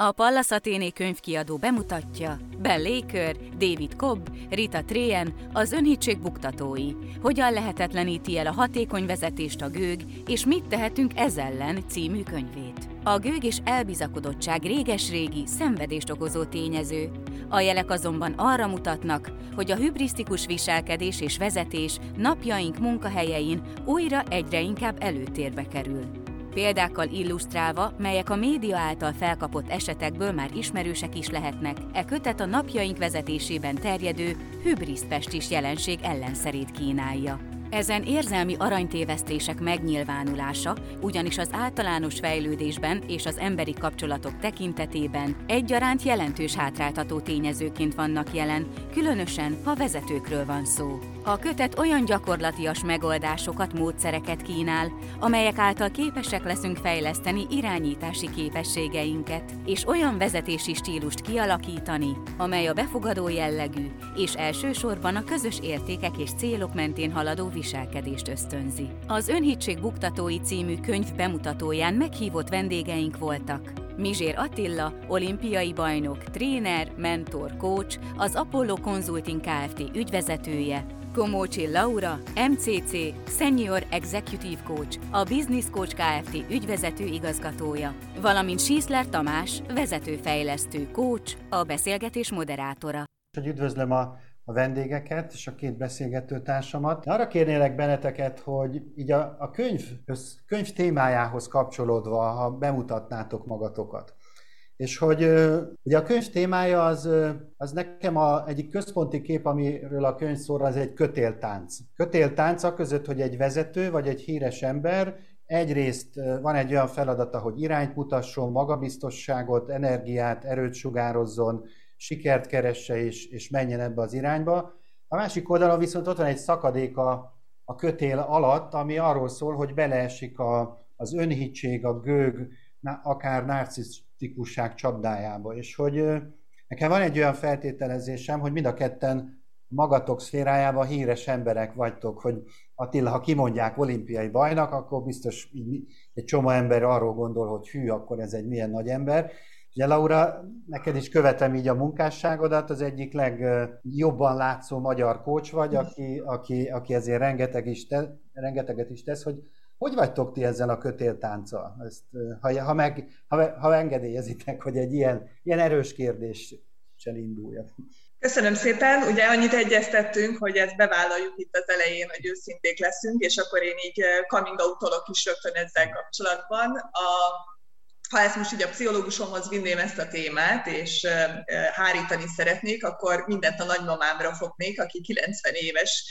A Pallas Athéné könyvkiadó bemutatja Ben Laker, David Cobb, Rita Trehen, az önhitség buktatói. Hogyan lehetetleníti el a hatékony vezetést a gőg, és mit tehetünk ez ellen című könyvét. A gőg és elbizakodottság réges-régi, szenvedést okozó tényező. A jelek azonban arra mutatnak, hogy a hübrisztikus viselkedés és vezetés napjaink munkahelyein újra egyre inkább előtérbe kerül példákkal illusztrálva, melyek a média által felkapott esetekből már ismerősek is lehetnek, e kötet a napjaink vezetésében terjedő hübriszpestis jelenség ellenszerét kínálja. Ezen érzelmi aranytévesztések megnyilvánulása ugyanis az általános fejlődésben és az emberi kapcsolatok tekintetében egyaránt jelentős hátráltató tényezőként vannak jelen, különösen, ha vezetőkről van szó. A kötet olyan gyakorlatias megoldásokat, módszereket kínál, amelyek által képesek leszünk fejleszteni irányítási képességeinket, és olyan vezetési stílust kialakítani, amely a befogadó jellegű, és elsősorban a közös értékek és célok mentén haladó viselkedést ösztönzi. Az Önhitség Buktatói című könyv bemutatóján meghívott vendégeink voltak. Mizsér Attila, olimpiai bajnok, tréner, mentor, coach, az Apollo Consulting Kft. ügyvezetője, Komócsi Laura, MCC, Senior Executive Coach, a Business Coach Kft. ügyvezető igazgatója, valamint Síszler Tamás, vezetőfejlesztő coach, a beszélgetés moderátora. Üdvözlöm a a vendégeket és a két beszélgető társamat. Arra kérnélek benneteket, hogy így a, a könyv, könyv témájához kapcsolódva, ha bemutatnátok magatokat. És hogy ugye a könyv témája az, az nekem a, egyik központi kép, amiről a könyv szól, az egy kötéltánc. Kötéltánc a között, hogy egy vezető vagy egy híres ember egyrészt van egy olyan feladata, hogy irányt mutasson, magabiztosságot, energiát, erőt sugározzon, sikert keresse és, és menjen ebbe az irányba. A másik oldalon viszont ott van egy szakadék a, a kötél alatt, ami arról szól, hogy beleesik a, az önhittség, a gőg, akár narcisztikusság csapdájába. És hogy nekem van egy olyan feltételezésem, hogy mind a ketten magatok szférájában híres emberek vagytok, hogy Attila, ha kimondják olimpiai bajnak, akkor biztos egy csomó ember arról gondol, hogy hű, akkor ez egy milyen nagy ember. Ugye Laura, neked is követem így a munkásságodat, az egyik legjobban látszó magyar kócs vagy, aki, aki, aki ezért rengeteg is te, rengeteget is tesz, hogy hogy vagytok ti ezzel a kötéltánccal? Ezt, ha, ha, meg, ha, ha engedélyezitek, hogy egy ilyen, ilyen erős kérdéssel induljak. Köszönöm szépen. Ugye annyit egyeztettünk, hogy ezt bevállaljuk itt az elején, hogy őszinték leszünk, és akkor én így coming out is rögtön ezzel kapcsolatban. A ha ezt most így a pszichológusomhoz vinném ezt a témát, és hárítani szeretnék, akkor mindent a nagymamámra fognék, aki 90 éves,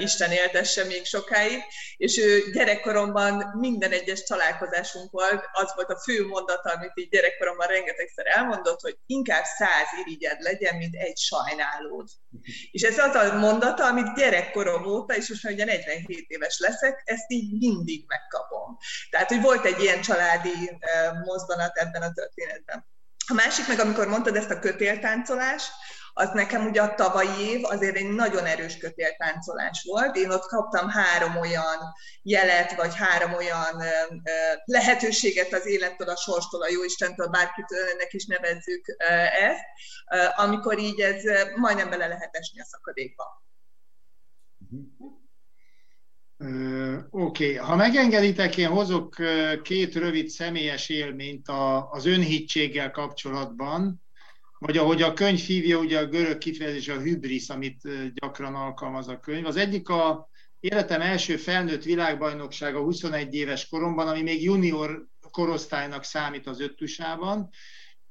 Isten éltesse még sokáig, és ő gyerekkoromban minden egyes találkozásunk volt, az volt a fő mondata, amit így gyerekkoromban rengetegszer elmondott, hogy inkább száz irigyed legyen, mint egy sajnálód. És ez az a mondata, amit gyerekkorom óta, és most már ugye 47 éves leszek, ezt így mindig megkapom. Tehát, hogy volt egy ilyen családi mozzanat ebben a történetben. A másik meg, amikor mondtad ezt a kötéltáncolás, az nekem ugye a tavalyi év azért egy nagyon erős kötéltáncolás volt. Én ott kaptam három olyan jelet, vagy három olyan lehetőséget az élettől, a sorstól, a jóistentől, bárkitől ennek is nevezzük ezt, amikor így ez majdnem bele lehet esni a szakadékba. Mhm. Oké, okay. ha megengeditek, én hozok két rövid személyes élményt az önhittséggel kapcsolatban, vagy ahogy a könyv hívja, ugye a görög kifejezés a hübrisz, amit gyakran alkalmaz a könyv. Az egyik a életem első felnőtt világbajnoksága 21 éves koromban, ami még junior korosztálynak számít az öttusában,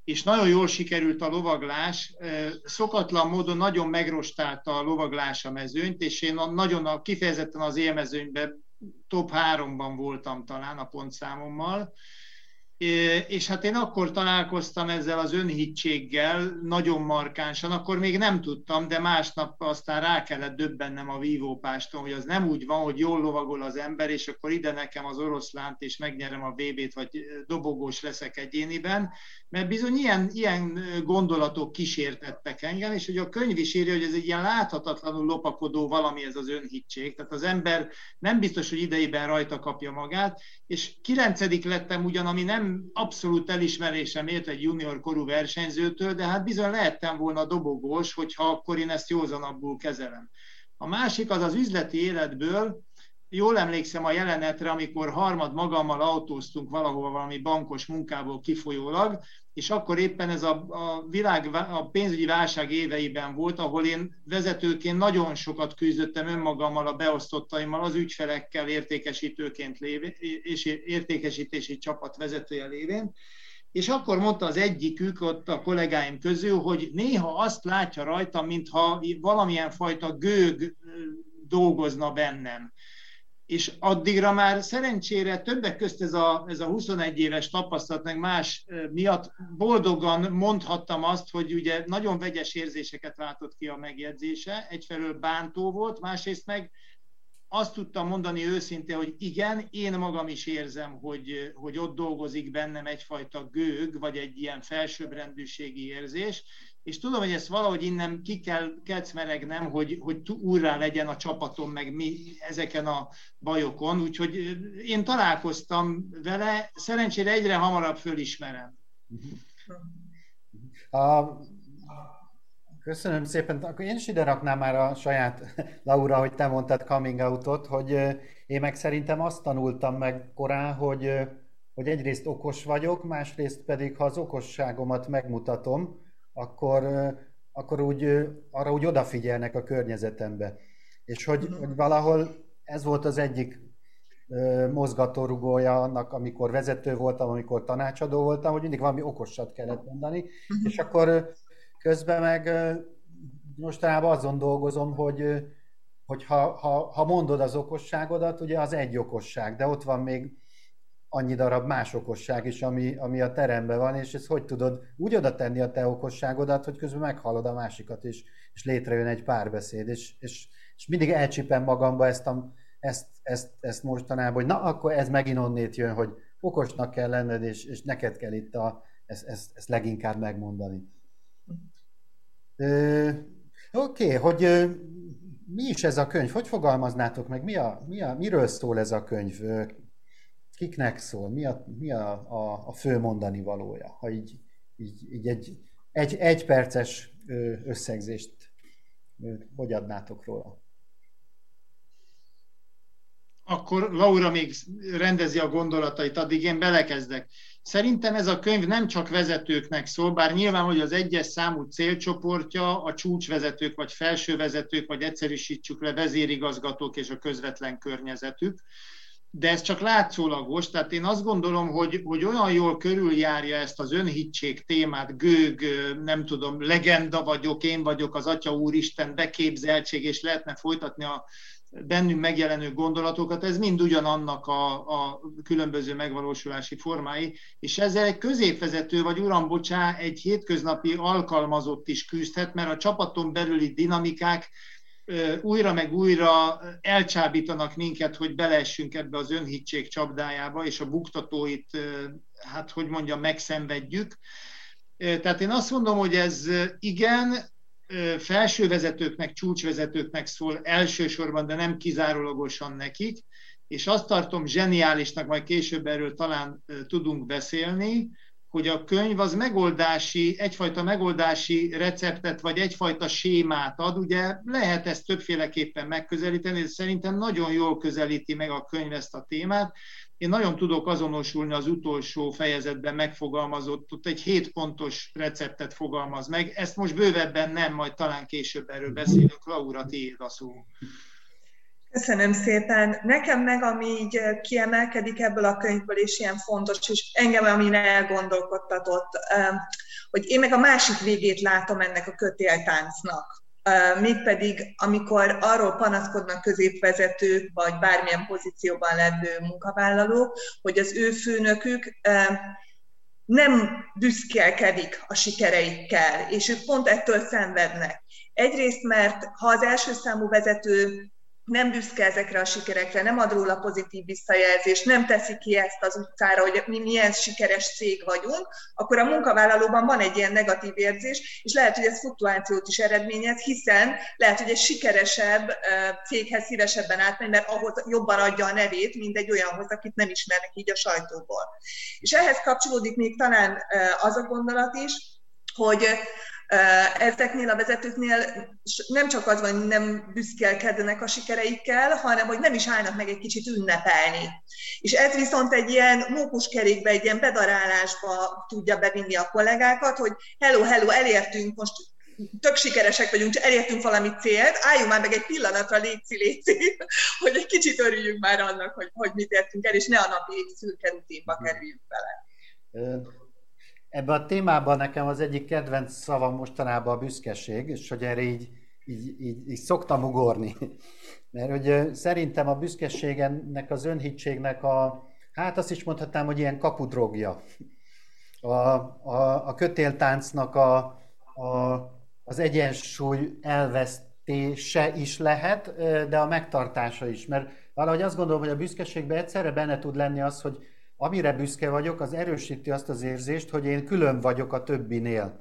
és nagyon jól sikerült a lovaglás. Szokatlan módon nagyon megrostálta a lovaglás a mezőnyt, és én nagyon kifejezetten az élmezőnyben top háromban voltam talán a pontszámommal, és hát én akkor találkoztam ezzel az önhittséggel nagyon markánsan, akkor még nem tudtam, de másnap aztán rá kellett döbbennem a vívópáston, hogy az nem úgy van, hogy jól lovagol az ember, és akkor ide nekem az oroszlánt, és megnyerem a VB-t, vagy dobogós leszek egyéniben, mert bizony ilyen, ilyen gondolatok kísértettek engem, és hogy a könyv is írja, hogy ez egy ilyen láthatatlanul lopakodó valami ez az önhittség, tehát az ember nem biztos, hogy idejében rajta kapja magát, és kilencedik lettem ugyan, ami nem abszolút elismerésem ért egy junior korú versenyzőtől, de hát bizony lehettem volna dobogós, hogyha akkor én ezt józanabbul kezelem. A másik az az üzleti életből, jól emlékszem a jelenetre, amikor harmad magammal autóztunk valahova valami bankos munkából kifolyólag, és akkor éppen ez a, a világ, a pénzügyi válság éveiben volt, ahol én vezetőként nagyon sokat küzdöttem önmagammal, a beosztottaimmal, az ügyfelekkel értékesítőként lévén, és értékesítési csapat vezetője lévén, és akkor mondta az egyikük ott a kollégáim közül, hogy néha azt látja rajtam, mintha valamilyen fajta gőg dolgozna bennem és addigra már szerencsére többek közt ez a, ez a 21 éves tapasztalat, meg más miatt boldogan mondhattam azt, hogy ugye nagyon vegyes érzéseket váltott ki a megjegyzése, egyfelől bántó volt, másrészt meg azt tudtam mondani őszintén, hogy igen, én magam is érzem, hogy, hogy ott dolgozik bennem egyfajta gőg, vagy egy ilyen felsőbbrendűségi érzés, és tudom, hogy ezt valahogy innen ki kell kecmeregnem, hogy, hogy úrrá legyen a csapatom, meg mi ezeken a bajokon, úgyhogy én találkoztam vele, szerencsére egyre hamarabb fölismerem. A, köszönöm szépen. Akkor én is ide raknám már a saját, Laura, hogy te mondtad coming outot, hogy én meg szerintem azt tanultam meg korán, hogy, hogy egyrészt okos vagyok, másrészt pedig, ha az okosságomat megmutatom, akkor, akkor úgy, arra úgy odafigyelnek a környezetembe. És hogy, uh-huh. hogy valahol ez volt az egyik mozgatórugója annak, amikor vezető voltam, amikor tanácsadó voltam, hogy mindig valami okosat kellett mondani, uh-huh. és akkor közben meg mostanában azon dolgozom, hogy, hogy ha, ha, ha mondod az okosságodat, ugye az egy okosság, de ott van még annyi darab más okosság is, ami, ami a teremben van, és ezt hogy tudod úgy oda tenni a te okosságodat, hogy közben meghallod a másikat, és, és létrejön egy párbeszéd, és, és, és mindig elcsipem magamba ezt, a, ezt, ezt, ezt mostanában, hogy na, akkor ez megint onnét jön, hogy okosnak kell lenned, és, és neked kell itt a, ezt, ezt, ezt leginkább megmondani. Oké, okay, hogy mi is ez a könyv? Hogy fogalmaznátok meg? Mi a, mi a, miről szól ez a könyv? Kiknek szól, mi a, mi a, a, a fő mondani valója, ha így, így, így egy, egy, egy perces összegzést hogy adnátok róla? Akkor Laura még rendezi a gondolatait, addig én belekezdek. Szerintem ez a könyv nem csak vezetőknek szól, bár nyilván, hogy az egyes számú célcsoportja a csúcsvezetők, vagy felsővezetők, vagy egyszerűsítsük le vezérigazgatók és a közvetlen környezetük, de ez csak látszólagos, tehát én azt gondolom, hogy, hogy olyan jól körüljárja ezt az önhittség témát, gőg, nem tudom, legenda vagyok, én vagyok az Atya Úristen, beképzeltség, és lehetne folytatni a bennünk megjelenő gondolatokat, ez mind ugyanannak a, a különböző megvalósulási formái, és ezzel egy középvezető, vagy uram, bocsá, egy hétköznapi alkalmazott is küzdhet, mert a csapaton belüli dinamikák újra meg újra elcsábítanak minket, hogy beleessünk ebbe az önhittség csapdájába, és a buktatóit, hát hogy mondjam, megszenvedjük. Tehát én azt mondom, hogy ez igen, felsővezetőknek, csúcsvezetőknek szól elsősorban, de nem kizárólagosan nekik, és azt tartom zseniálisnak, majd később erről talán tudunk beszélni, hogy a könyv az megoldási, egyfajta megoldási receptet, vagy egyfajta sémát ad. Ugye lehet ezt többféleképpen megközelíteni, de szerintem nagyon jól közelíti meg a könyv ezt a témát. Én nagyon tudok azonosulni az utolsó fejezetben megfogalmazott, ott egy hét pontos receptet fogalmaz meg. Ezt most bővebben nem, majd talán később erről beszélünk. Laura, tiéd a szó. Köszönöm szépen. Nekem meg, ami így kiemelkedik ebből a könyvből, és ilyen fontos, és engem, ami elgondolkodtatott, hogy én meg a másik végét látom ennek a kötéltáncnak. Mégpedig, amikor arról panaszkodnak középvezetők, vagy bármilyen pozícióban levő munkavállalók, hogy az ő főnökük nem büszkélkedik a sikereikkel, és ők pont ettől szenvednek. Egyrészt, mert ha az első számú vezető nem büszke ezekre a sikerekre, nem ad róla pozitív visszajelzést, nem teszi ki ezt az utcára, hogy mi milyen sikeres cég vagyunk, akkor a munkavállalóban van egy ilyen negatív érzés, és lehet, hogy ez fluktuációt is eredményez, hiszen lehet, hogy egy sikeresebb céghez szívesebben átmegy, mert ahhoz jobban adja a nevét, mint egy olyanhoz, akit nem ismernek így a sajtóból. És ehhez kapcsolódik még talán az a gondolat is, hogy Ezeknél a vezetőknél nem csak az van, hogy nem büszkélkednek a sikereikkel, hanem hogy nem is állnak meg egy kicsit ünnepelni. És ez viszont egy ilyen mókuskerékbe, egy ilyen bedarálásba tudja bevinni a kollégákat, hogy hello, hello, elértünk, most tök sikeresek vagyunk, elértünk valami célt, álljunk már meg egy pillanatra, léci, léci, hogy egy kicsit örüljünk már annak, hogy, hogy mit értünk el, és ne a napi szürke rutinba kerüljünk bele. Ebben a témában nekem az egyik kedvenc szavam mostanában a büszkeség, és hogy erre így, így, így, így szoktam ugorni. Mert hogy szerintem a büszkeségennek, az önhitségnek a, hát azt is mondhatnám, hogy ilyen kapudrogja. A, a, a kötéltáncnak a, a, az egyensúly elvesztése is lehet, de a megtartása is. Mert valahogy azt gondolom, hogy a büszkeségben egyszerre benne tud lenni az, hogy amire büszke vagyok, az erősíti azt az érzést, hogy én külön vagyok a többinél.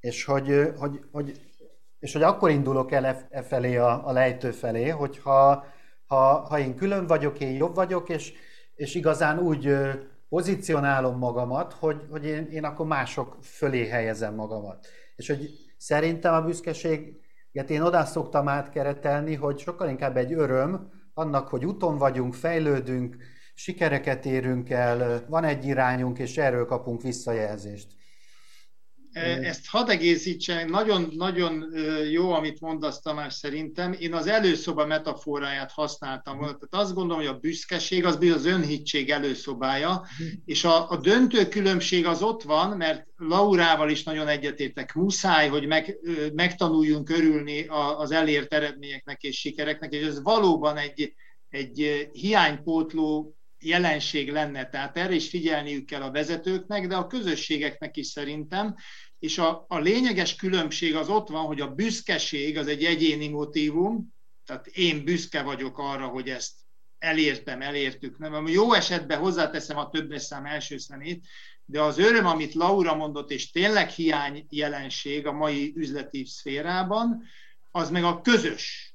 És hogy, hogy, hogy, és hogy akkor indulok el e, e felé, a, a lejtő felé, hogyha ha, ha én külön vagyok, én jobb vagyok, és, és igazán úgy pozícionálom magamat, hogy, hogy én, én akkor mások fölé helyezem magamat. És hogy szerintem a büszkeséget én oda szoktam átkeretelni, hogy sokkal inkább egy öröm annak, hogy úton vagyunk, fejlődünk, sikereket érünk el, van egy irányunk, és erről kapunk visszajelzést. E, ezt hadd egészítsen, nagyon-nagyon jó, amit mondasz Tamás szerintem. Én az előszoba metaforáját használtam volna. Tehát azt gondolom, hogy a büszkeség az az önhittség előszobája, és a, a döntő különbség az ott van, mert Laurával is nagyon egyetértek. Muszáj, hogy meg, megtanuljunk örülni az elért eredményeknek és sikereknek, és ez valóban egy, egy hiánypótló jelenség lenne. Tehát erre is figyelniük kell a vezetőknek, de a közösségeknek is szerintem. És a, a lényeges különbség az ott van, hogy a büszkeség az egy egyéni motivum, tehát én büszke vagyok arra, hogy ezt elértem, elértük. Nem, jó esetben hozzáteszem a többes szám első szemét, de az öröm, amit Laura mondott, és tényleg hiány jelenség a mai üzleti szférában, az meg a közös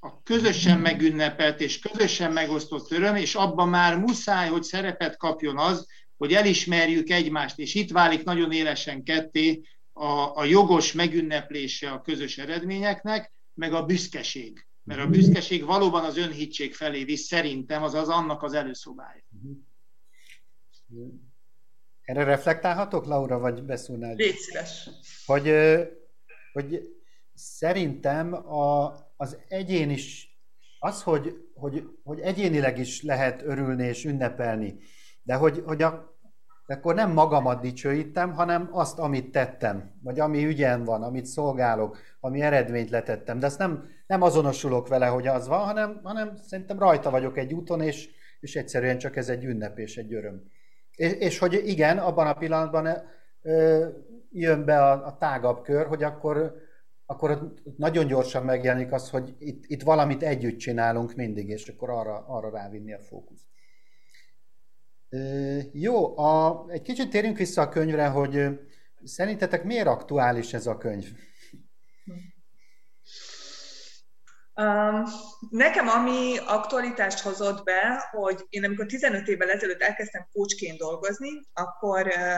a közösen megünnepelt és közösen megosztott öröm, és abban már muszáj, hogy szerepet kapjon az, hogy elismerjük egymást, és itt válik nagyon élesen ketté a, a jogos megünneplése a közös eredményeknek, meg a büszkeség. Mert a büszkeség valóban az önhitség felé visz, szerintem, az az annak az előszobája. Erre reflektálhatok, Laura, vagy beszólnál? Légy szíves. Hogy, hogy szerintem a, az egyén is, az, hogy, hogy, hogy egyénileg is lehet örülni és ünnepelni, de hogy, hogy a, de akkor nem magamat dicsőítem, hanem azt, amit tettem, vagy ami ügyen van, amit szolgálok, ami eredményt letettem. De ezt nem, nem azonosulok vele, hogy az van, hanem, hanem szerintem rajta vagyok egy úton, és, és egyszerűen csak ez egy ünnep és egy öröm. És, és hogy igen, abban a pillanatban ö, jön be a, a tágabb kör, hogy akkor akkor nagyon gyorsan megjelenik az, hogy itt, itt valamit együtt csinálunk mindig, és akkor arra, arra rávinni a fókusz. Jó, a, egy kicsit térjünk vissza a könyvre, hogy szerintetek miért aktuális ez a könyv? Um, nekem ami aktualitást hozott be, hogy én amikor 15 évvel ezelőtt elkezdtem coachként dolgozni, akkor uh,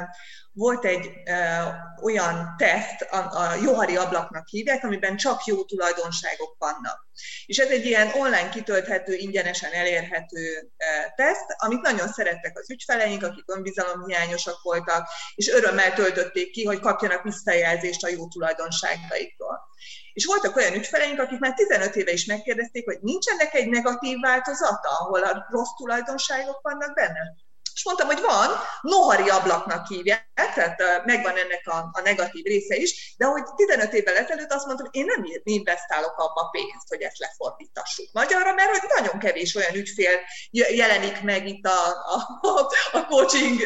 volt egy uh, olyan teszt, a, a Johari ablaknak hívják, amiben csak jó tulajdonságok vannak. És ez egy ilyen online kitölthető, ingyenesen elérhető uh, teszt, amit nagyon szerettek az ügyfeleink, akik önbizalomhiányosak voltak, és örömmel töltötték ki, hogy kapjanak visszajelzést a jó tulajdonságaikról. És voltak olyan ügyfeleink, akik már 15 éve is megkérdezték, hogy nincsenek egy negatív változata, ahol a rossz tulajdonságok vannak benne? És mondtam, hogy van, nohari ablaknak hívják, tehát megvan ennek a, a negatív része is, de hogy 15 évvel ezelőtt azt mondtam, én nem investálok abba pénzt, hogy ezt lefordítassuk magyarra, mert hogy nagyon kevés olyan ügyfél jelenik meg itt a, a, a coaching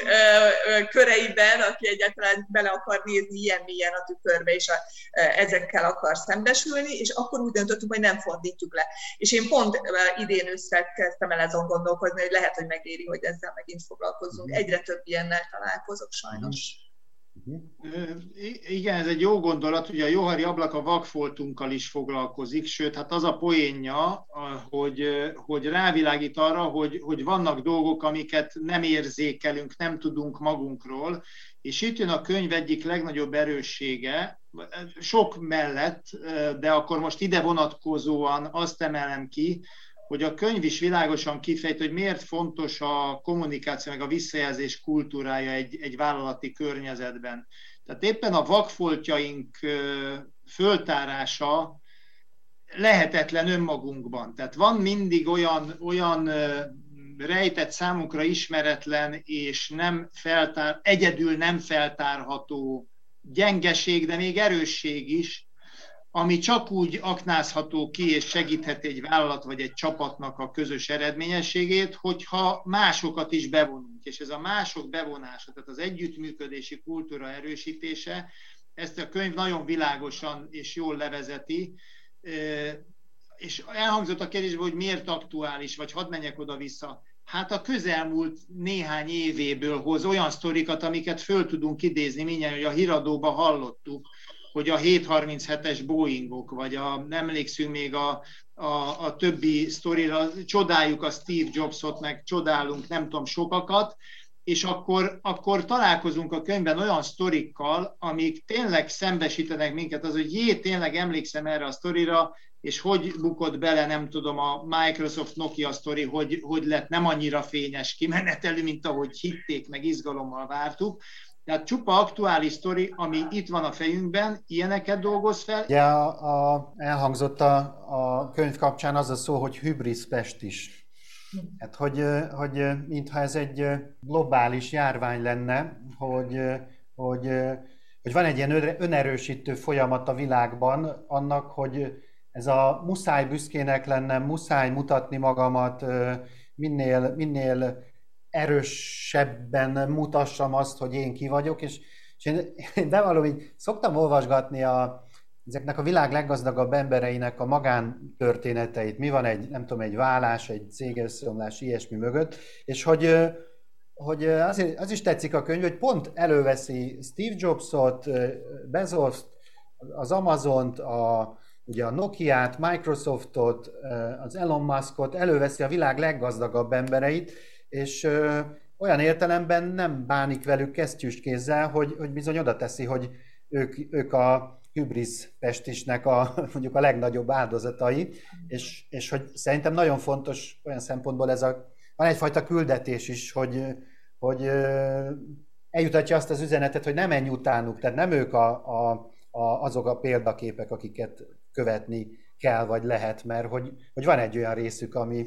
köreiben, aki egyáltalán bele akar nézni ilyen mélyen a tükörbe, és a, ezekkel akar szembesülni, és akkor úgy döntöttünk, hogy nem fordítjuk le. És én pont idén ősszel kezdtem el azon gondolkozni, hogy lehet, hogy megéri, hogy ezzel megint foglalkozzunk. Mhm. Egyre több ilyennel találkozok sajnos. Mhm. Igen, ez egy jó gondolat, ugye a Johari ablak a vakfoltunkkal is foglalkozik, sőt, hát az a poénja, hogy, hogy rávilágít arra, hogy, hogy vannak dolgok, amiket nem érzékelünk, nem tudunk magunkról, és itt jön a könyv egyik legnagyobb erőssége, sok mellett, de akkor most ide vonatkozóan azt emelem ki, hogy a könyv is világosan kifejt, hogy miért fontos a kommunikáció, meg a visszajelzés kultúrája egy, egy vállalati környezetben. Tehát éppen a vakfoltjaink föltárása lehetetlen önmagunkban. Tehát van mindig olyan, olyan rejtett számunkra ismeretlen és nem feltár, egyedül nem feltárható gyengeség, de még erősség is, ami csak úgy aknázható ki és segíthet egy vállalat vagy egy csapatnak a közös eredményességét, hogyha másokat is bevonunk. És ez a mások bevonása, tehát az együttműködési kultúra erősítése, ezt a könyv nagyon világosan és jól levezeti, és elhangzott a kérdésben, hogy miért aktuális, vagy hadd menjek oda-vissza. Hát a közelmúlt néhány évéből hoz olyan sztorikat, amiket föl tudunk idézni, mindjárt, hogy a híradóban hallottuk, hogy a 737-es Boeingok, vagy a, nem emlékszünk még a, a, a többi sztorira, csodáljuk a Steve Jobsot, meg csodálunk nem tudom sokakat, és akkor, akkor találkozunk a könyvben olyan sztorikkal, amik tényleg szembesítenek minket, az, hogy jé, tényleg emlékszem erre a sztorira, és hogy bukott bele, nem tudom, a Microsoft Nokia sztori, hogy, hogy lett nem annyira fényes kimenetelű, mint ahogy hitték, meg izgalommal vártuk. Tehát csupa aktuális sztori, ami itt van a fejünkben, ilyeneket dolgoz fel. Ugye a, a, elhangzott a, a könyv kapcsán az a szó, hogy hybris pest is. Hát, hogy, hogy mintha ez egy globális járvány lenne, hogy, hogy, hogy van egy ilyen önerősítő folyamat a világban annak, hogy ez a muszáj büszkének lennem, muszáj mutatni magamat, minél, minél erősebben mutassam azt, hogy én ki vagyok, és, és én, én bevallom, így szoktam olvasgatni a, ezeknek a világ leggazdagabb embereinek a magántörténeteit, mi van egy, nem tudom, egy vállás, egy cégösszeomlás, ilyesmi mögött, és hogy, hogy azért, az is tetszik a könyv, hogy pont előveszi Steve Jobsot, Bezos, az Amazont, a, ugye a Nokia-t, Microsoftot, az Elon Muskot, előveszi a világ leggazdagabb embereit, és ö, olyan értelemben nem bánik velük kesztyűs kézzel, hogy, hogy bizony oda teszi, hogy ők, ők a hybris pestisnek a, mondjuk a legnagyobb áldozatai, és, és hogy szerintem nagyon fontos olyan szempontból ez a, van egyfajta küldetés is, hogy, hogy eljutatja azt az üzenetet, hogy nem menj utánuk, tehát nem ők a, a, a, azok a példaképek, akiket követni kell, vagy lehet, mert hogy, hogy van egy olyan részük, ami,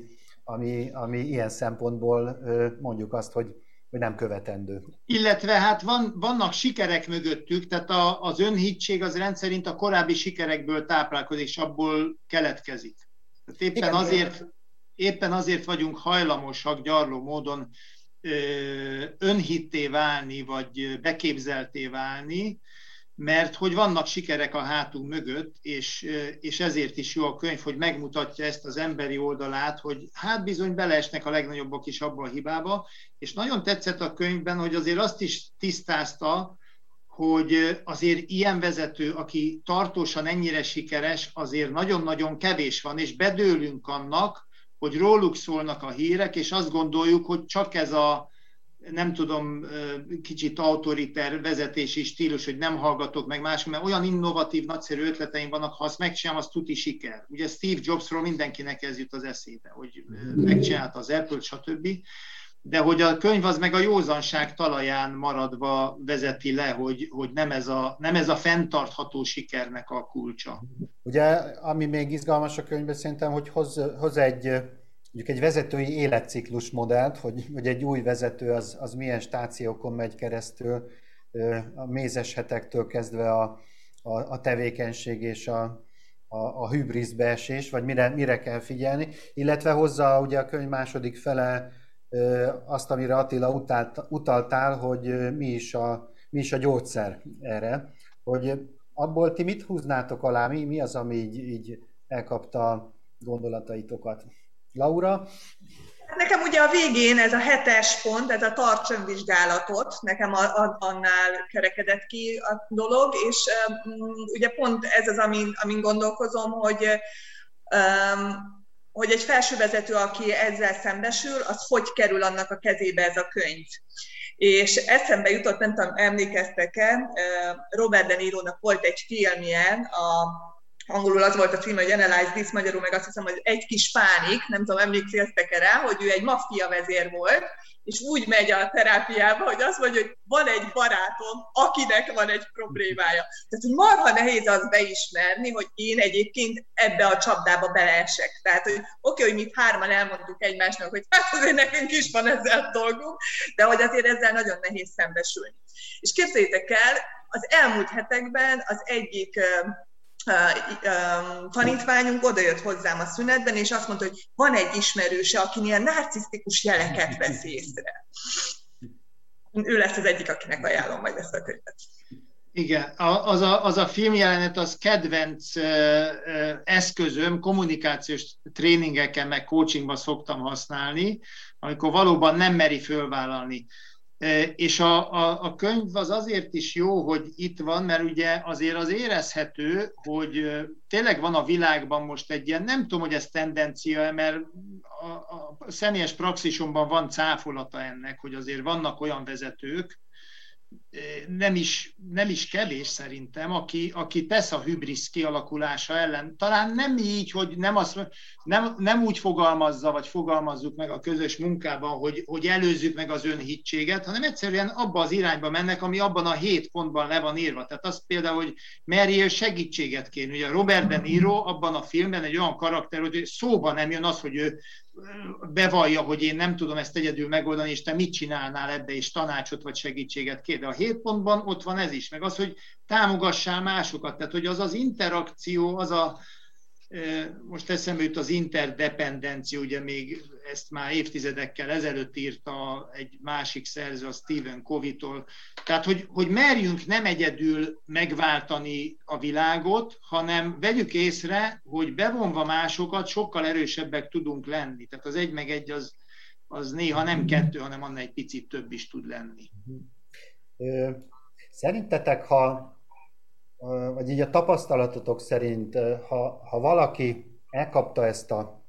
ami, ami ilyen szempontból mondjuk azt, hogy, hogy nem követendő. Illetve hát van, vannak sikerek mögöttük, tehát a, az önhittség az rendszerint a korábbi sikerekből táplálkozik, és abból keletkezik. Tehát éppen, Igen, azért, éppen azért vagyunk hajlamosak gyarló módon önhitté válni, vagy beképzelté válni, mert hogy vannak sikerek a hátunk mögött, és, és ezért is jó a könyv, hogy megmutatja ezt az emberi oldalát, hogy hát bizony beleesnek a legnagyobbak is abba a hibába, és nagyon tetszett a könyvben, hogy azért azt is tisztázta, hogy azért ilyen vezető, aki tartósan ennyire sikeres, azért nagyon-nagyon kevés van, és bedőlünk annak, hogy róluk szólnak a hírek, és azt gondoljuk, hogy csak ez a nem tudom, kicsit autoriter vezetési stílus, hogy nem hallgatok meg más, mert olyan innovatív, nagyszerű ötleteim vannak, ha azt megcsinálom, az tuti siker. Ugye Steve Jobsról mindenkinek ez jut az eszébe, hogy megcsinálta az Apple, stb. De hogy a könyv az meg a józanság talaján maradva vezeti le, hogy, hogy nem, ez a, nem ez a fenntartható sikernek a kulcsa. Ugye, ami még izgalmas a könyvben szerintem, hogy hoz, hoz egy mondjuk egy vezetői életciklus modellt, hogy, hogy egy új vezető az, az milyen stációkon megy keresztül, a mézes hetektől kezdve a, a, a tevékenység és a, a, a hübriszbeesés, vagy mire, mire kell figyelni, illetve hozza ugye a könyv második fele azt, amire Attila utált, utaltál, hogy mi is, a, mi is a gyógyszer erre, hogy abból ti mit húznátok alá, mi, mi az, ami így, így elkapta gondolataitokat? Laura? Nekem ugye a végén ez a hetes pont, ez a tartson vizsgálatot, nekem a, a, annál kerekedett ki a dolog, és um, ugye pont ez az, amin, amin gondolkozom, hogy um, hogy egy felsővezető, aki ezzel szembesül, az hogy kerül annak a kezébe ez a könyv. És eszembe jutott, nem tudom, emlékeztek-e, Robert De Niro-nak volt egy filmje, a angolul az volt a cím, hogy Analyze This, magyarul meg azt hiszem, hogy egy kis pánik, nem tudom, emlékeztek rá, hogy ő egy maffia vezér volt, és úgy megy a terápiába, hogy azt mondja, hogy van egy barátom, akinek van egy problémája. Tehát, hogy marha nehéz az beismerni, hogy én egyébként ebbe a csapdába beleesek. Tehát, hogy oké, okay, hogy mit hárman elmondtuk egymásnak, hogy hát azért nekünk is van ezzel dolgunk, de hogy azért ezzel nagyon nehéz szembesülni. És képzeljétek el, az elmúlt hetekben az egyik tanítványunk odajött hozzám a szünetben, és azt mondta, hogy van egy ismerőse, akinél narcisztikus jeleket vesz észre. Ő lesz az egyik, akinek ajánlom majd ezt a könyvet. Igen, az a, az a filmjelenet az kedvenc eszközöm, kommunikációs tréningeken, meg coachingban szoktam használni, amikor valóban nem meri fölvállalni. És a, a, a könyv az azért is jó, hogy itt van, mert ugye azért az érezhető, hogy tényleg van a világban most egy ilyen, nem tudom, hogy ez tendencia, mert a, a személyes praxisomban van cáfolata ennek, hogy azért vannak olyan vezetők, nem is, nem is kevés szerintem, aki, aki tesz a hübrisz kialakulása ellen. Talán nem így, hogy nem, azt, nem, nem úgy fogalmazza, vagy fogalmazzuk meg a közös munkában, hogy, hogy előzzük meg az önhittséget, hanem egyszerűen abba az irányba mennek, ami abban a hét pontban le van írva. Tehát az például, hogy merjél segítséget kérni. Ugye Robert De Niro abban a filmben egy olyan karakter, hogy szóba nem jön az, hogy ő bevallja, hogy én nem tudom ezt egyedül megoldani, és te mit csinálnál ebbe, és tanácsot vagy segítséget kér. De a hét pontban ott van ez is, meg az, hogy támogassál másokat, tehát hogy az az interakció, az a, most eszembe jut az interdependencia, ugye még ezt már évtizedekkel ezelőtt írta egy másik szerző, a Stephen Covey-tól. Tehát, hogy, hogy merjünk nem egyedül megváltani a világot, hanem vegyük észre, hogy bevonva másokat sokkal erősebbek tudunk lenni. Tehát az egy meg egy az, az néha nem kettő, hanem annál egy picit több is tud lenni. Szerintetek, ha vagy így a tapasztalatotok szerint, ha, ha valaki elkapta ezt a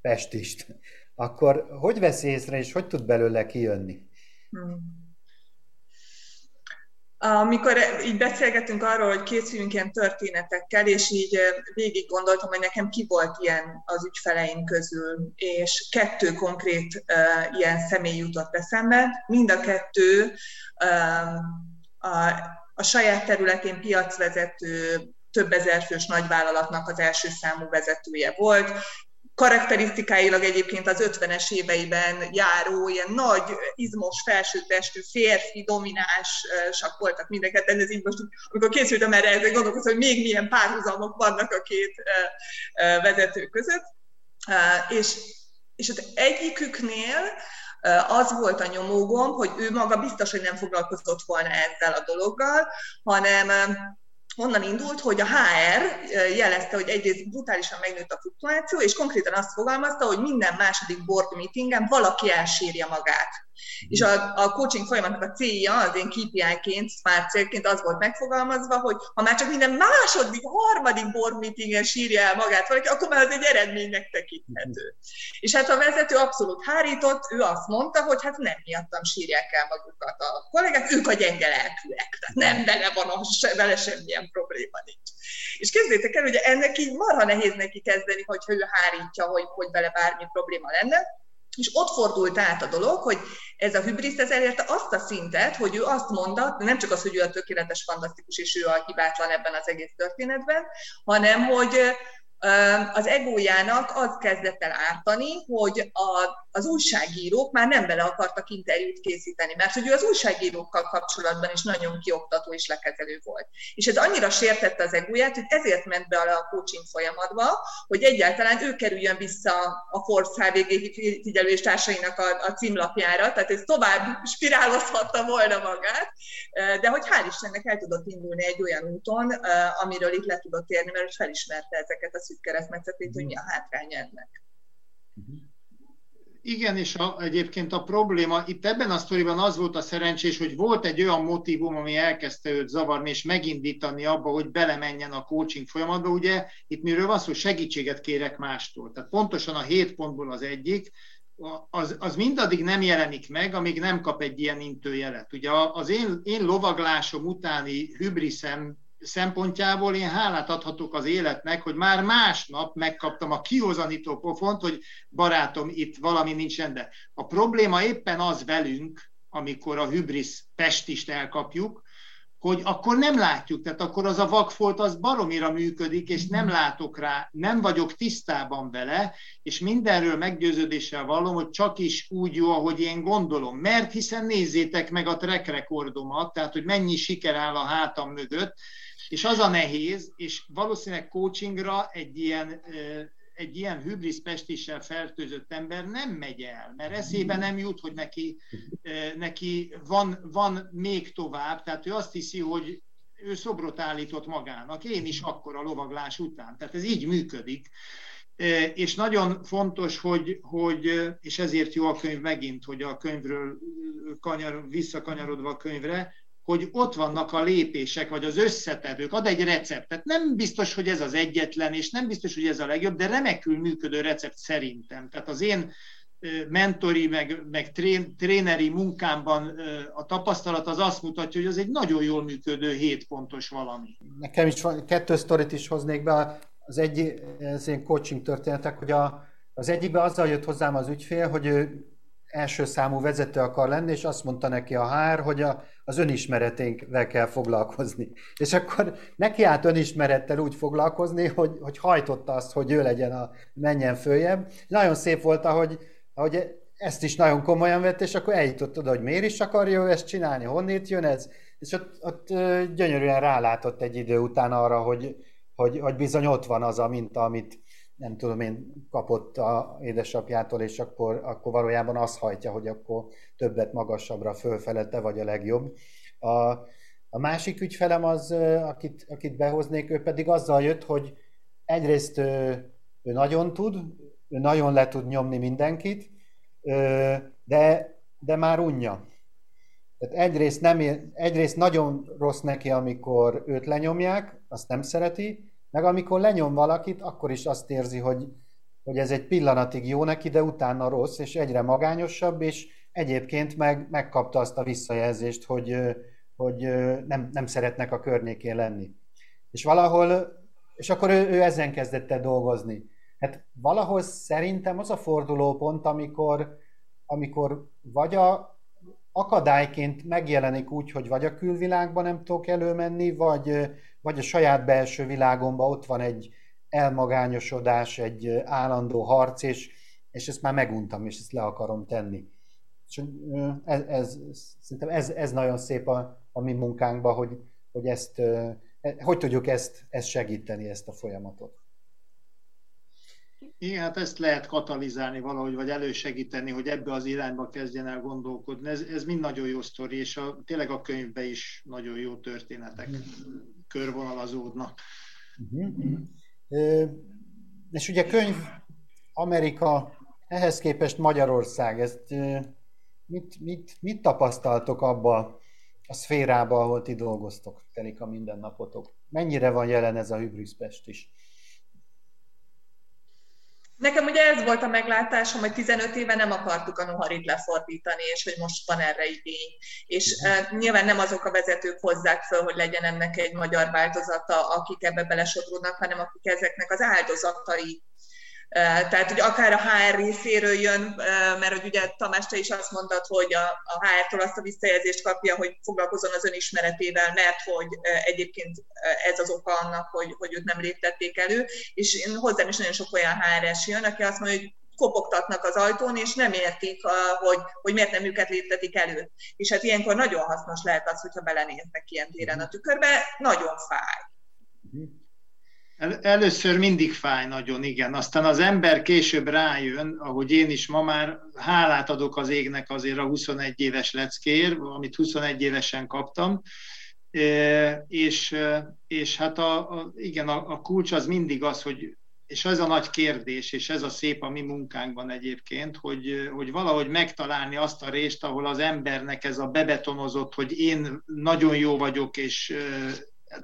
pestist, akkor hogy vesz észre, és hogy tud belőle kijönni? Hmm. Amikor így beszélgetünk arról, hogy készüljünk ilyen történetekkel, és így végig gondoltam, hogy nekem ki volt ilyen az ügyfeleim közül, és kettő konkrét ilyen személy jutott eszembe. Mind a kettő a a saját területén piacvezető, több ezer fős nagyvállalatnak az első számú vezetője volt, karakterisztikáilag egyébként az 50-es éveiben járó, ilyen nagy, izmos, felsőtestű, férfi, dominánsak voltak mindeket, ez így most, amikor készültem erre, ezzel gondolkozom, hogy még milyen párhuzamok vannak a két vezető között. És, és az egyiküknél az volt a nyomógom, hogy ő maga biztos, hogy nem foglalkozott volna ezzel a dologgal, hanem onnan indult, hogy a HR jelezte, hogy egyrészt brutálisan megnőtt a fluktuáció, és konkrétan azt fogalmazta, hogy minden második board meetingen valaki elsírja magát. És a, a coaching folyamatnak a célja, az én KPI-ként, smart célként az volt megfogalmazva, hogy ha már csak minden második, harmadik board meetingen sírja el magát valaki, akkor már az egy eredménynek tekinthető. És hát a vezető abszolút hárított, ő azt mondta, hogy hát nem miattam sírják el magukat a kollégák, ők a gyenge lelkűek, tehát nem bele van a, se, vele semmilyen probléma nincs. És kezdjétek el, hogy ennek így marha nehéz neki kezdeni, hogyha ő hárítja, hogy, hogy vele bármi probléma lenne, és ott fordult át a dolog, hogy ez a hübrisz ez elérte azt a szintet, hogy ő azt mondta, nem csak az, hogy ő a tökéletes, fantasztikus, és ő a hibátlan ebben az egész történetben, hanem hogy az egójának az kezdett el ártani, hogy a, az újságírók már nem bele akartak interjút készíteni, mert hogy ő az újságírókkal kapcsolatban is nagyon kioktató és lekezelő volt. És ez annyira sértette az egóját, hogy ezért ment be a coaching folyamatba, hogy egyáltalán ő kerüljön vissza a Forbes HVG figyelő és társainak a, a címlapjára, tehát ez tovább spirálozhatta volna magát, de hogy hál' Istennek el tudott indulni egy olyan úton, amiről itt le tudott érni, mert felismerte ezeket a szűk keresztmetszetét, hogy mi a hátrány ennek. Igen, és a, egyébként a probléma, itt ebben a sztoriban az volt a szerencsés, hogy volt egy olyan motivum, ami elkezdte őt zavarni, és megindítani abba, hogy belemenjen a coaching folyamatba. Ugye itt miről van szó, segítséget kérek mástól. Tehát pontosan a hét pontból az egyik, az, az mindaddig nem jelenik meg, amíg nem kap egy ilyen intőjelet. Ugye az én, én lovaglásom utáni hübriszem szempontjából én hálát adhatok az életnek, hogy már másnap megkaptam a kihozanító pofont, hogy barátom, itt valami nincs de a probléma éppen az velünk, amikor a hübrisz pestist elkapjuk, hogy akkor nem látjuk, tehát akkor az a vakfolt az baromira működik, és nem látok rá, nem vagyok tisztában vele, és mindenről meggyőződéssel vallom, hogy csak is úgy jó, ahogy én gondolom. Mert hiszen nézzétek meg a track rekordomat, tehát hogy mennyi siker áll a hátam mögött, és az a nehéz, és valószínűleg coachingra egy ilyen, egy ilyen hübrisz pestissel fertőzött ember nem megy el, mert eszébe nem jut, hogy neki, neki van, van még tovább, tehát ő azt hiszi, hogy ő szobrot állított magának, én is akkor a lovaglás után. Tehát ez így működik. És nagyon fontos, hogy, hogy, és ezért jó a könyv megint, hogy a könyvről kanyar, visszakanyarodva a könyvre, hogy ott vannak a lépések, vagy az összetevők, ad egy receptet. Nem biztos, hogy ez az egyetlen, és nem biztos, hogy ez a legjobb, de remekül működő recept szerintem. Tehát az én mentori, meg, meg trén, tréneri munkámban a tapasztalat az azt mutatja, hogy az egy nagyon jól működő hétpontos valami. Nekem is van, kettő sztorit is hoznék be. Az egy, ez ilyen coaching történetek, hogy a, az egyikben azzal jött hozzám az ügyfél, hogy ő első számú vezető akar lenni, és azt mondta neki a HR, hogy a, az önismereténkvel kell foglalkozni. És akkor neki állt önismerettel úgy foglalkozni, hogy, hogy hajtotta azt, hogy ő legyen a, menjen följebb. Nagyon szép volt, ahogy, ahogy ezt is nagyon komolyan vett, és akkor eljutott oda, hogy miért is akarja ő ezt csinálni, honnét jön ez, és ott, ott gyönyörűen rálátott egy idő után arra, hogy, hogy, hogy bizony ott van az a minta, amit, nem tudom én, kapott a édesapjától, és akkor, akkor valójában az hajtja, hogy akkor többet magasabbra fölfele te vagy a legjobb. A, a másik ügyfelem az, akit, akit behoznék, ő pedig azzal jött, hogy egyrészt ő, ő nagyon tud, ő nagyon le tud nyomni mindenkit, de, de már unja. Tehát egyrészt, nem, egyrészt nagyon rossz neki, amikor őt lenyomják, azt nem szereti, meg amikor lenyom valakit, akkor is azt érzi, hogy, hogy ez egy pillanatig jó neki, de utána rossz, és egyre magányosabb, és egyébként meg, megkapta azt a visszajelzést, hogy, hogy nem, nem szeretnek a környékén lenni. És valahol, és akkor ő, ő ezen kezdett el dolgozni. Hát valahol szerintem az a fordulópont, amikor, amikor vagy a akadályként megjelenik úgy, hogy vagy a külvilágban nem tudok előmenni, vagy, vagy a saját belső világomban ott van egy elmagányosodás, egy állandó harc, és, és ezt már meguntam, és ezt le akarom tenni. És ez, ez, szerintem ez, ez nagyon szép a, a mi munkánkban, hogy, hogy ezt, e, hogy tudjuk ezt, ezt segíteni, ezt a folyamatot. Igen, hát ezt lehet katalizálni valahogy, vagy elősegíteni, hogy ebbe az irányba kezdjen el gondolkodni. Ez, ez mind nagyon jó sztori, és a, tényleg a könyvben is nagyon jó történetek körvonalazódnak. Uh-huh. És ugye könyv Amerika, ehhez képest Magyarország, ezt mit, mit, mit tapasztaltok abba a szférába, ahol ti dolgoztok, telik a mindennapotok? Mennyire van jelen ez a Hybris Pest is? Nekem ugye ez volt a meglátásom, hogy 15 éve nem akartuk a Noharit lefordítani, és hogy most van erre igény. És uh, nyilván nem azok a vezetők hozzák föl, hogy legyen ennek egy magyar változata, akik ebbe belesodródnak, hanem akik ezeknek az áldozatai. Tehát, hogy akár a HR részéről jön, mert hogy ugye Tamás, te is azt mondtad, hogy a, a HR-tól azt a visszajelzést kapja, hogy foglalkozon az önismeretével, mert hogy egyébként ez az oka annak, hogy, hogy őt nem léptették elő, és én hozzám is nagyon sok olyan HR-es jön, aki azt mondja, hogy kopogtatnak az ajtón, és nem értik, hogy, hogy miért nem őket léptetik elő. És hát ilyenkor nagyon hasznos lehet az, hogyha belenéznek ilyen téren a tükörbe, nagyon fáj. El, először mindig fáj nagyon, igen. Aztán az ember később rájön, ahogy én is ma már hálát adok az égnek azért a 21 éves leckér, amit 21 évesen kaptam, és, és hát a, a, igen, a, a kulcs az mindig az, hogy és ez a nagy kérdés, és ez a szép a mi munkánkban egyébként, hogy, hogy valahogy megtalálni azt a részt, ahol az embernek ez a bebetonozott, hogy én nagyon jó vagyok, és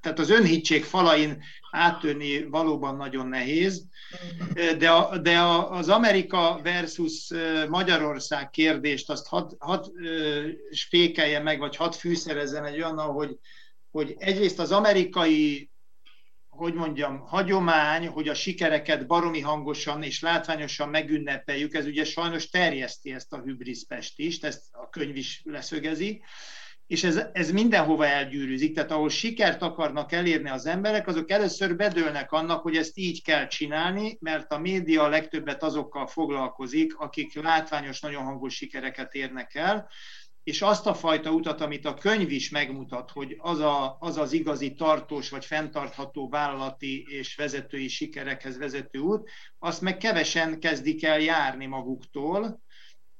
tehát az önhittség falain áttörni valóban nagyon nehéz, de, a, de a, az Amerika versus Magyarország kérdést azt hadd had, spékelje meg, vagy hadd fűszerezzen egy olyan, hogy, hogy egyrészt az amerikai hogy mondjam, hagyomány, hogy a sikereket baromi hangosan és látványosan megünnepeljük, ez ugye sajnos terjeszti ezt a hübriszpest is, ezt a könyv is leszögezi, és ez, ez mindenhova elgyűrűzik, tehát ahol sikert akarnak elérni az emberek, azok először bedőlnek annak, hogy ezt így kell csinálni, mert a média legtöbbet azokkal foglalkozik, akik látványos, nagyon hangos sikereket érnek el, és azt a fajta utat, amit a könyv is megmutat, hogy az, a, az az igazi tartós vagy fenntartható vállalati és vezetői sikerekhez vezető út, azt meg kevesen kezdik el járni maguktól.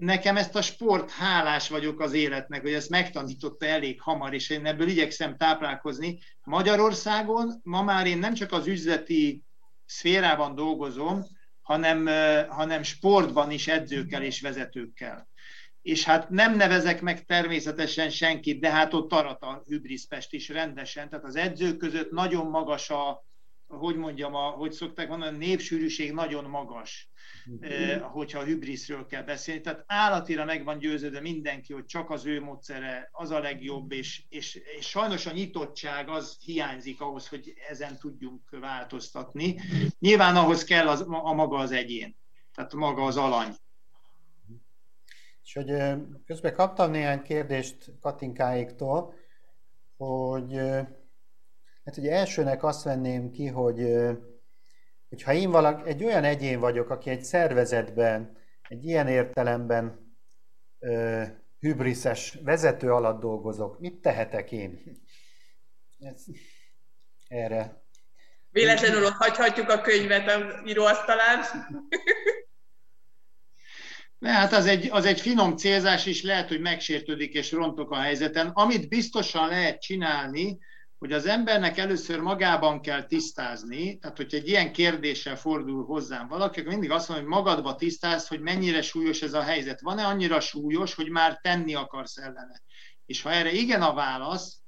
Nekem ezt a sport hálás vagyok az életnek, hogy ezt megtanította elég hamar, és én ebből igyekszem táplálkozni. Magyarországon ma már én nem csak az üzleti szférában dolgozom, hanem, hanem sportban is edzőkkel és vezetőkkel. És hát nem nevezek meg természetesen senkit, de hát ott arat a Hübriszpest is rendesen, tehát az edzők között nagyon magas a, hogy mondjam, a, hogy szokták mondani, a népsűrűség nagyon magas, hogyha a hübriszről kell beszélni. Tehát állatira meg van győződve mindenki, hogy csak az ő módszere az a legjobb, és, és, és sajnos a nyitottság az hiányzik ahhoz, hogy ezen tudjunk változtatni. Nyilván ahhoz kell az, a maga az egyén, tehát maga az alany. És hogy közben kaptam néhány kérdést Katinkáiktól, hogy hát ugye elsőnek azt venném ki, hogy, hogy ha én valak, egy olyan egyén vagyok, aki egy szervezetben, egy ilyen értelemben ö, hübriszes vezető alatt dolgozok, mit tehetek én? Ez, erre. Véletlenül ott hagyhatjuk a könyvet a íróasztalán. Ne, hát az egy, az egy finom célzás, és lehet, hogy megsértődik és rontok a helyzeten. Amit biztosan lehet csinálni, hogy az embernek először magában kell tisztázni, tehát hogyha egy ilyen kérdéssel fordul hozzám valaki, akkor mindig azt mondja, hogy magadba tisztáz, hogy mennyire súlyos ez a helyzet. Van-e annyira súlyos, hogy már tenni akarsz ellene? És ha erre igen a válasz,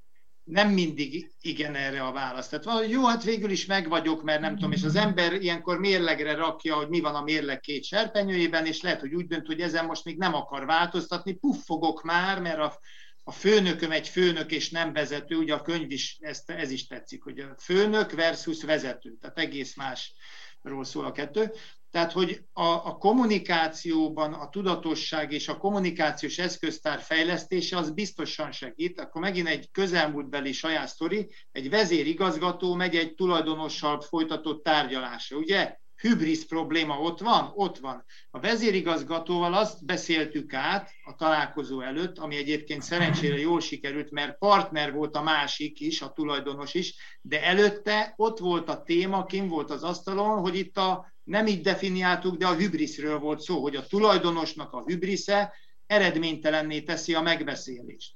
nem mindig igen erre a válasz. Tehát valahogy jó, hát végül is meg vagyok, mert nem tudom, és az ember ilyenkor mérlegre rakja, hogy mi van a mérleg két serpenyőjében, és lehet, hogy úgy dönt, hogy ezen most még nem akar változtatni, puffogok már, mert a, a főnököm egy főnök és nem vezető, ugye a könyv is, ezt, ez is tetszik, hogy a főnök versus vezető, tehát egész másról szól a kettő. Tehát, hogy a, a kommunikációban a tudatosság és a kommunikációs eszköztár fejlesztése az biztosan segít. Akkor megint egy közelmúltbeli saját sztori, egy vezérigazgató megy egy tulajdonossal folytatott tárgyalásra. Ugye hübrisz probléma ott van? Ott van. A vezérigazgatóval azt beszéltük át a találkozó előtt, ami egyébként szerencsére jól sikerült, mert partner volt a másik is, a tulajdonos is, de előtte ott volt a téma, kim volt az asztalon, hogy itt a nem így definiáltuk, de a hübriszről volt szó, hogy a tulajdonosnak a hübrisze eredménytelenné teszi a megbeszélést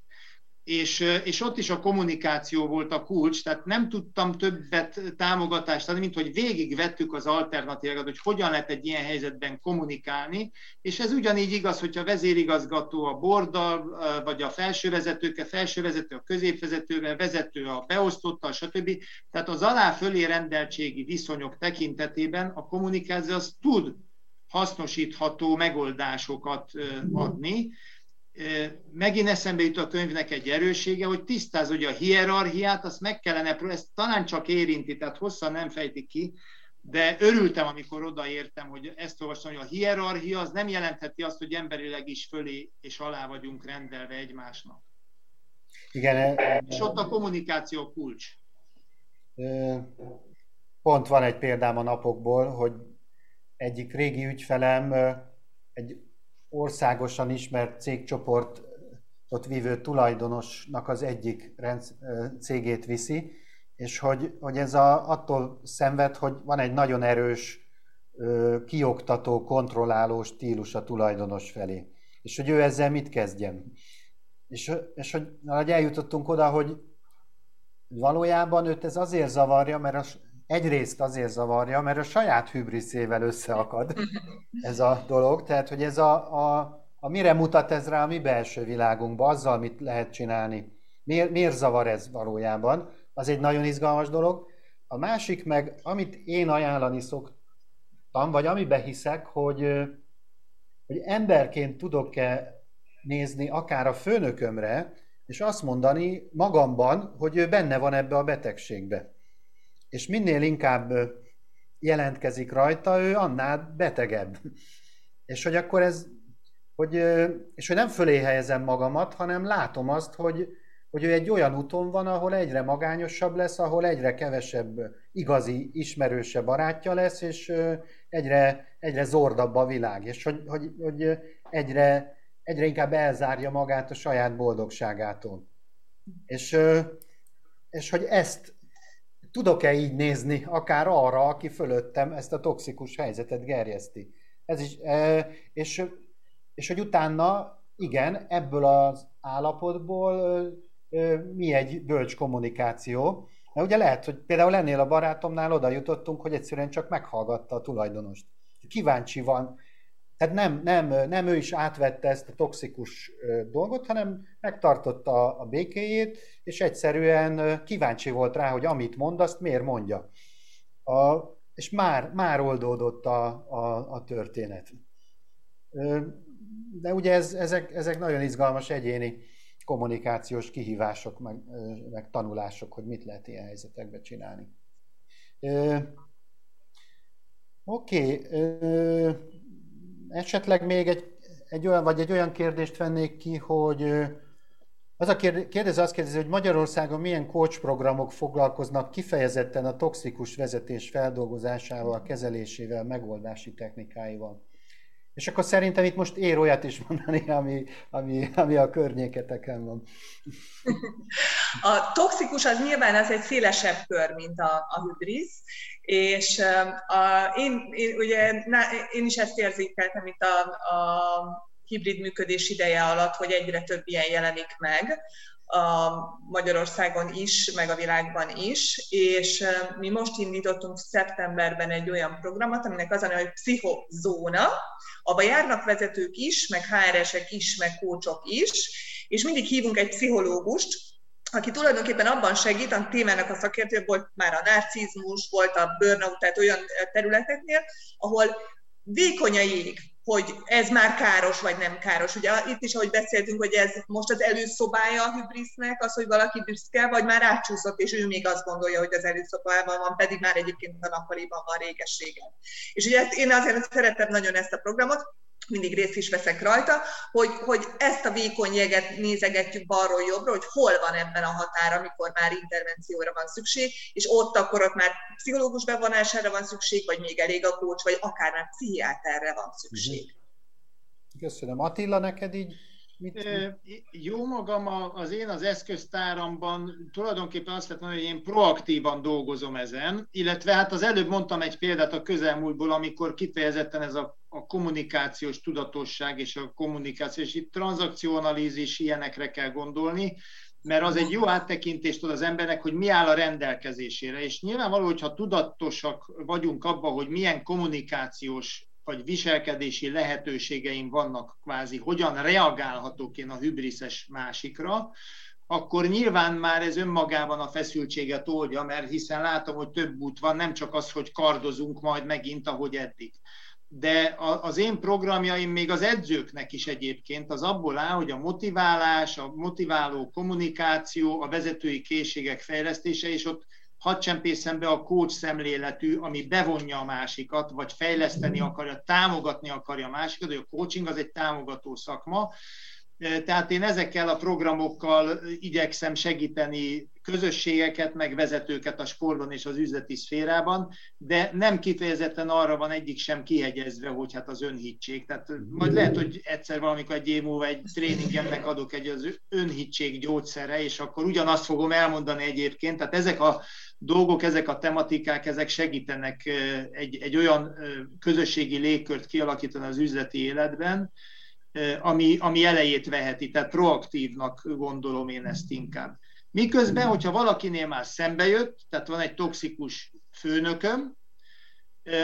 és, és ott is a kommunikáció volt a kulcs, tehát nem tudtam többet támogatást adni, mint hogy végigvettük az alternatívákat, hogy hogyan lehet egy ilyen helyzetben kommunikálni, és ez ugyanígy igaz, hogyha vezérigazgató a borddal, vagy a felsővezetőke, felsővezető a középvezetővel, vezető a beosztottal, stb. Tehát az alá-fölé rendeltségi viszonyok tekintetében a kommunikáció az tud hasznosítható megoldásokat adni, megint eszembe jut a könyvnek egy erőssége, hogy tisztáz, hogy a hierarchiát, azt meg kellene, ezt talán csak érinti, tehát hosszan nem fejtik ki, de örültem, amikor odaértem, hogy ezt olvastam, hogy a hierarchia az nem jelentheti azt, hogy emberileg is fölé és alá vagyunk rendelve egymásnak. Igen. És ott a kommunikáció kulcs. Pont van egy példám a napokból, hogy egyik régi ügyfelem egy országosan ismert cégcsoportot vívő tulajdonosnak az egyik cégét viszi, és hogy, hogy ez a, attól szenved, hogy van egy nagyon erős kioktató, kontrolláló stílus a tulajdonos felé. És hogy ő ezzel mit kezdjen. És, és hogy, hogy eljutottunk oda, hogy valójában őt ez azért zavarja, mert a, egyrészt azért zavarja, mert a saját hübriszével összeakad ez a dolog. Tehát, hogy ez a, a, a mire mutat ez rá a mi belső világunkba, azzal mit lehet csinálni. Miért, miért zavar ez valójában? Az egy nagyon izgalmas dolog. A másik meg, amit én ajánlani szoktam, vagy amiben hiszek, hogy, hogy emberként tudok-e nézni akár a főnökömre, és azt mondani magamban, hogy ő benne van ebbe a betegségbe. És minél inkább jelentkezik rajta, ő annál betegebb. És hogy akkor ez, hogy, és hogy nem fölé helyezem magamat, hanem látom azt, hogy, hogy ő egy olyan úton van, ahol egyre magányosabb lesz, ahol egyre kevesebb igazi, ismerőse barátja lesz, és egyre, egyre zordabb a világ, és hogy, hogy, hogy egyre, egyre inkább elzárja magát a saját boldogságától. És, és hogy ezt tudok-e így nézni, akár arra, aki fölöttem ezt a toxikus helyzetet gerjeszti. Ez is, és, és hogy utána, igen, ebből az állapotból mi egy bölcs kommunikáció. Mert ugye lehet, hogy például ennél a barátomnál oda jutottunk, hogy egyszerűen csak meghallgatta a tulajdonost. Kíváncsi van, tehát nem, nem, nem ő is átvette ezt a toxikus dolgot, hanem megtartotta a békéjét, és egyszerűen kíváncsi volt rá, hogy amit mond, azt miért mondja. A, és már, már oldódott a, a, a történet. De ugye ez, ezek, ezek nagyon izgalmas egyéni kommunikációs kihívások, meg, meg tanulások, hogy mit lehet ilyen helyzetekben csinálni. Oké, okay esetleg még egy, egy olyan, vagy egy olyan kérdést vennék ki, hogy az a kérdező azt kérdezi, hogy Magyarországon milyen coach foglalkoznak kifejezetten a toxikus vezetés feldolgozásával, kezelésével, megoldási technikáival. És akkor szerintem itt most ér olyat is mondani, ami, ami, ami a környéketeken van. A toxikus az nyilván az egy szélesebb kör, mint a, a hübrisz, és a, én, én, ugye, na, én is ezt érzékeltem itt a, a hibrid működés ideje alatt, hogy egyre több ilyen jelenik meg a Magyarországon is, meg a világban is, és mi most indítottunk szeptemberben egy olyan programot, aminek az a neve, hogy pszichozóna, abba járnak vezetők is, meg HR-esek is, meg kócsok is, és mindig hívunk egy pszichológust, aki tulajdonképpen abban segít, a témának a szakértő volt már a narcizmus, volt a burnout, tehát olyan területeknél, ahol vékony a jég, hogy ez már káros, vagy nem káros. Ugye itt is, ahogy beszéltünk, hogy ez most az előszobája a hübrisznek, az, hogy valaki büszke, vagy már átcsúszott, és ő még azt gondolja, hogy az előszobában van, pedig már egyébként a nappaliban van régességen. És ugye én azért szeretem nagyon ezt a programot, mindig részt is veszek rajta, hogy, hogy ezt a vékony jeget nézegetjük balról jobbra, hogy hol van ebben a határ, amikor már intervencióra van szükség, és ott akkor ott már pszichológus bevonására van szükség, vagy még elég a kócs, vagy akár már pszichiáterre van szükség. Mhm. Köszönöm. Attila, neked így Mit, Jó magam, az én az eszköztáramban tulajdonképpen azt lehet mondani, hogy én proaktívan dolgozom ezen, illetve hát az előbb mondtam egy példát a közelmúltból, amikor kifejezetten ez a, a kommunikációs tudatosság és a kommunikáció, és itt tranzakcionalízis ilyenekre kell gondolni, mert az egy jó áttekintést ad az embernek, hogy mi áll a rendelkezésére. És nyilvánvaló, hogyha tudatosak vagyunk abban, hogy milyen kommunikációs vagy viselkedési lehetőségeim vannak kvázi, hogyan reagálhatok én a hübriszes másikra, akkor nyilván már ez önmagában a feszültséget oldja, mert hiszen látom, hogy több út van, nem csak az, hogy kardozunk majd megint, ahogy eddig. De az én programjaim még az edzőknek is egyébként az abból áll, hogy a motiválás, a motiváló kommunikáció, a vezetői készségek fejlesztése, és ott hadd csempészem be a coach szemléletű, ami bevonja a másikat, vagy fejleszteni akarja, támogatni akarja a másikat, hogy a coaching az egy támogató szakma, tehát én ezekkel a programokkal igyekszem segíteni közösségeket, meg vezetőket a sportban és az üzleti szférában, de nem kifejezetten arra van egyik sem kihegyezve, hogy hát az önhittség. Tehát majd lehet, hogy egyszer valamikor egy év múlva egy tréningemnek adok egy az önhittség gyógyszere, és akkor ugyanazt fogom elmondani egyébként. Tehát ezek a dolgok, ezek a tematikák, ezek segítenek egy, egy olyan közösségi légkört kialakítani az üzleti életben, ami, ami elejét veheti, tehát proaktívnak gondolom én ezt inkább. Miközben, hogyha valakinél már szembe jött, tehát van egy toxikus főnököm,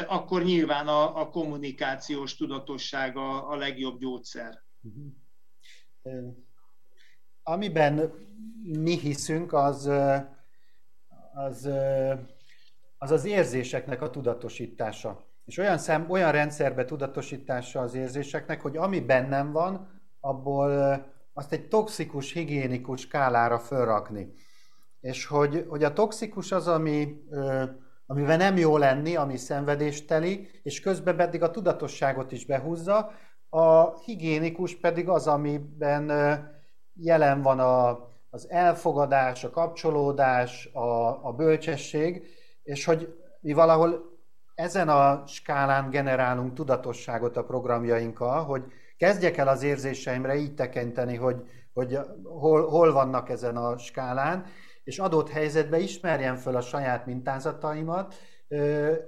akkor nyilván a, a kommunikációs tudatosság a, a legjobb gyógyszer. Amiben mi hiszünk, az az, az, az érzéseknek a tudatosítása. És olyan, szem, olyan rendszerbe tudatosítása az érzéseknek, hogy ami bennem van, abból azt egy toxikus, higiénikus skálára fölrakni. És hogy, hogy a toxikus az, ami, amivel nem jó lenni, ami szenvedésteli, és közben pedig a tudatosságot is behúzza, a higiénikus pedig az, amiben jelen van a, az elfogadás, a kapcsolódás, a, a bölcsesség, és hogy mi valahol ezen a skálán generálunk tudatosságot a programjainkkal, hogy kezdjek el az érzéseimre így tekinteni, hogy, hogy hol, hol vannak ezen a skálán, és adott helyzetben ismerjem föl a saját mintázataimat,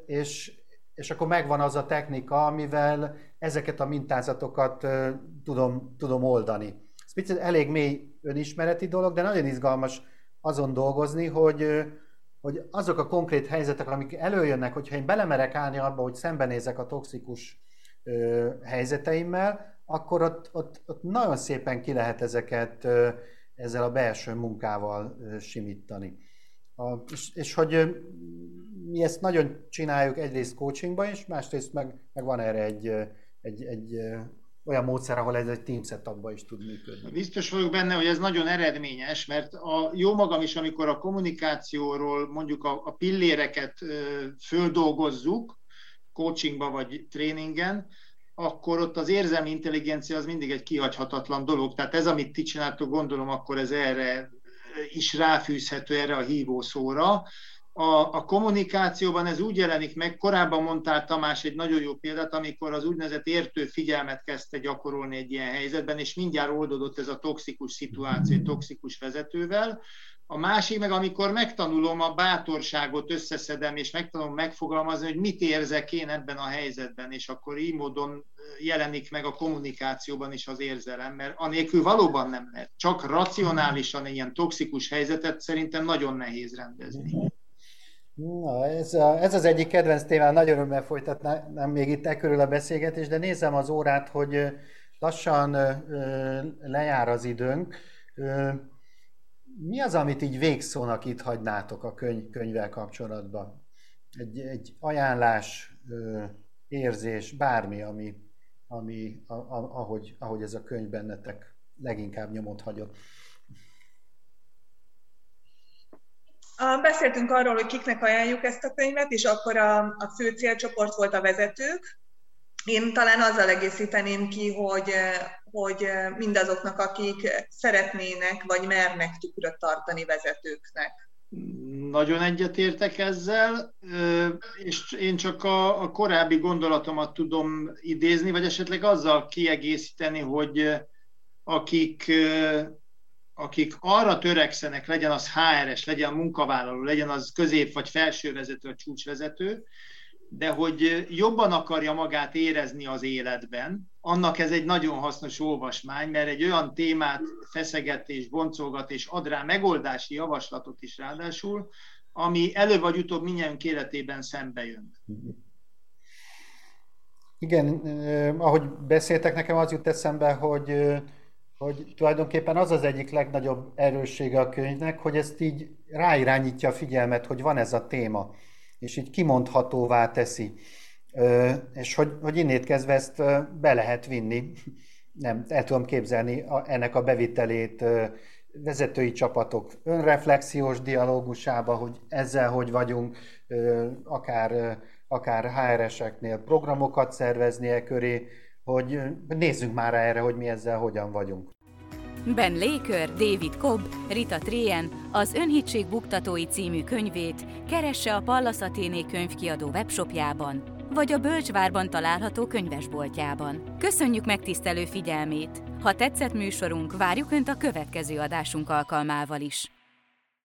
és, és akkor megvan az a technika, amivel ezeket a mintázatokat tudom, tudom oldani. Ez picit elég mély önismereti dolog, de nagyon izgalmas azon dolgozni, hogy, hogy azok a konkrét helyzetek, amik előjönnek, hogyha én belemerek állni abba, hogy szembenézek a toxikus ö, helyzeteimmel, akkor ott, ott, ott nagyon szépen ki lehet ezeket ö, ezzel a belső munkával ö, simítani. A, és, és hogy ö, mi ezt nagyon csináljuk egyrészt coachingban is, másrészt meg, meg van erre egy, egy, egy olyan módszer, ahol ez egy team setupban is tud működni. Biztos vagyok benne, hogy ez nagyon eredményes, mert a jó magam is, amikor a kommunikációról mondjuk a, a pilléreket ö, földolgozzuk, coachingba vagy tréningen, akkor ott az érzelmi intelligencia az mindig egy kihagyhatatlan dolog. Tehát ez, amit ti csináltok, gondolom, akkor ez erre is ráfűzhető erre a hívószóra, a, a kommunikációban ez úgy jelenik meg, korábban mondtál Tamás egy nagyon jó példát, amikor az úgynevezett értő figyelmet kezdte gyakorolni egy ilyen helyzetben, és mindjárt oldódott ez a toxikus szituáció, toxikus vezetővel. A másik meg, amikor megtanulom a bátorságot, összeszedem, és megtanulom megfogalmazni, hogy mit érzek én ebben a helyzetben, és akkor így módon jelenik meg a kommunikációban is az érzelem, mert anélkül valóban nem lehet. Csak racionálisan ilyen toxikus helyzetet szerintem nagyon nehéz rendezni. Na, ez, a, ez az egyik kedvenc témám, nagyon örömmel folytatnám még itt e körül a beszélgetés, de nézem az órát, hogy lassan ö, lejár az időnk. Ö, mi az, amit így végszónak itt hagynátok a könyv, könyvvel kapcsolatban? Egy, egy ajánlás, ö, érzés, bármi, ami, ami a, a, ahogy, ahogy ez a könyv bennetek leginkább nyomot hagyott. Beszéltünk arról, hogy kiknek ajánljuk ezt a könyvet, és akkor a, a fő célcsoport volt a vezetők. Én talán azzal egészíteném ki, hogy, hogy mindazoknak, akik szeretnének vagy mernek tükröt tartani vezetőknek. Nagyon egyetértek ezzel, és én csak a, a korábbi gondolatomat tudom idézni, vagy esetleg azzal kiegészíteni, hogy akik akik arra törekszenek, legyen az HRS, legyen munkavállaló, legyen az közép vagy felsővezető, vagy csúcsvezető, de hogy jobban akarja magát érezni az életben, annak ez egy nagyon hasznos olvasmány, mert egy olyan témát feszeget és boncolgat, és ad rá megoldási javaslatot is ráadásul, ami előbb vagy utóbb minnyájunk életében szembe jön. Igen, eh, ahogy beszéltek, nekem az jut eszembe, hogy hogy tulajdonképpen az az egyik legnagyobb erőssége a könyvnek, hogy ezt így ráirányítja a figyelmet, hogy van ez a téma, és így kimondhatóvá teszi. És hogy, hogy innét kezdve ezt be lehet vinni, nem, el tudom képzelni ennek a bevitelét vezetői csapatok önreflexiós dialógusába, hogy ezzel hogy vagyunk, akár, akár HR-eseknél programokat szerveznie köré, hogy nézzünk már erre, hogy mi ezzel hogyan vagyunk. Ben Laker, David Cobb, Rita Trien az Önhitség Buktatói című könyvét keresse a Pallas Athéné könyvkiadó webshopjában, vagy a Bölcsvárban található könyvesboltjában. Köszönjük megtisztelő figyelmét! Ha tetszett műsorunk, várjuk Önt a következő adásunk alkalmával is.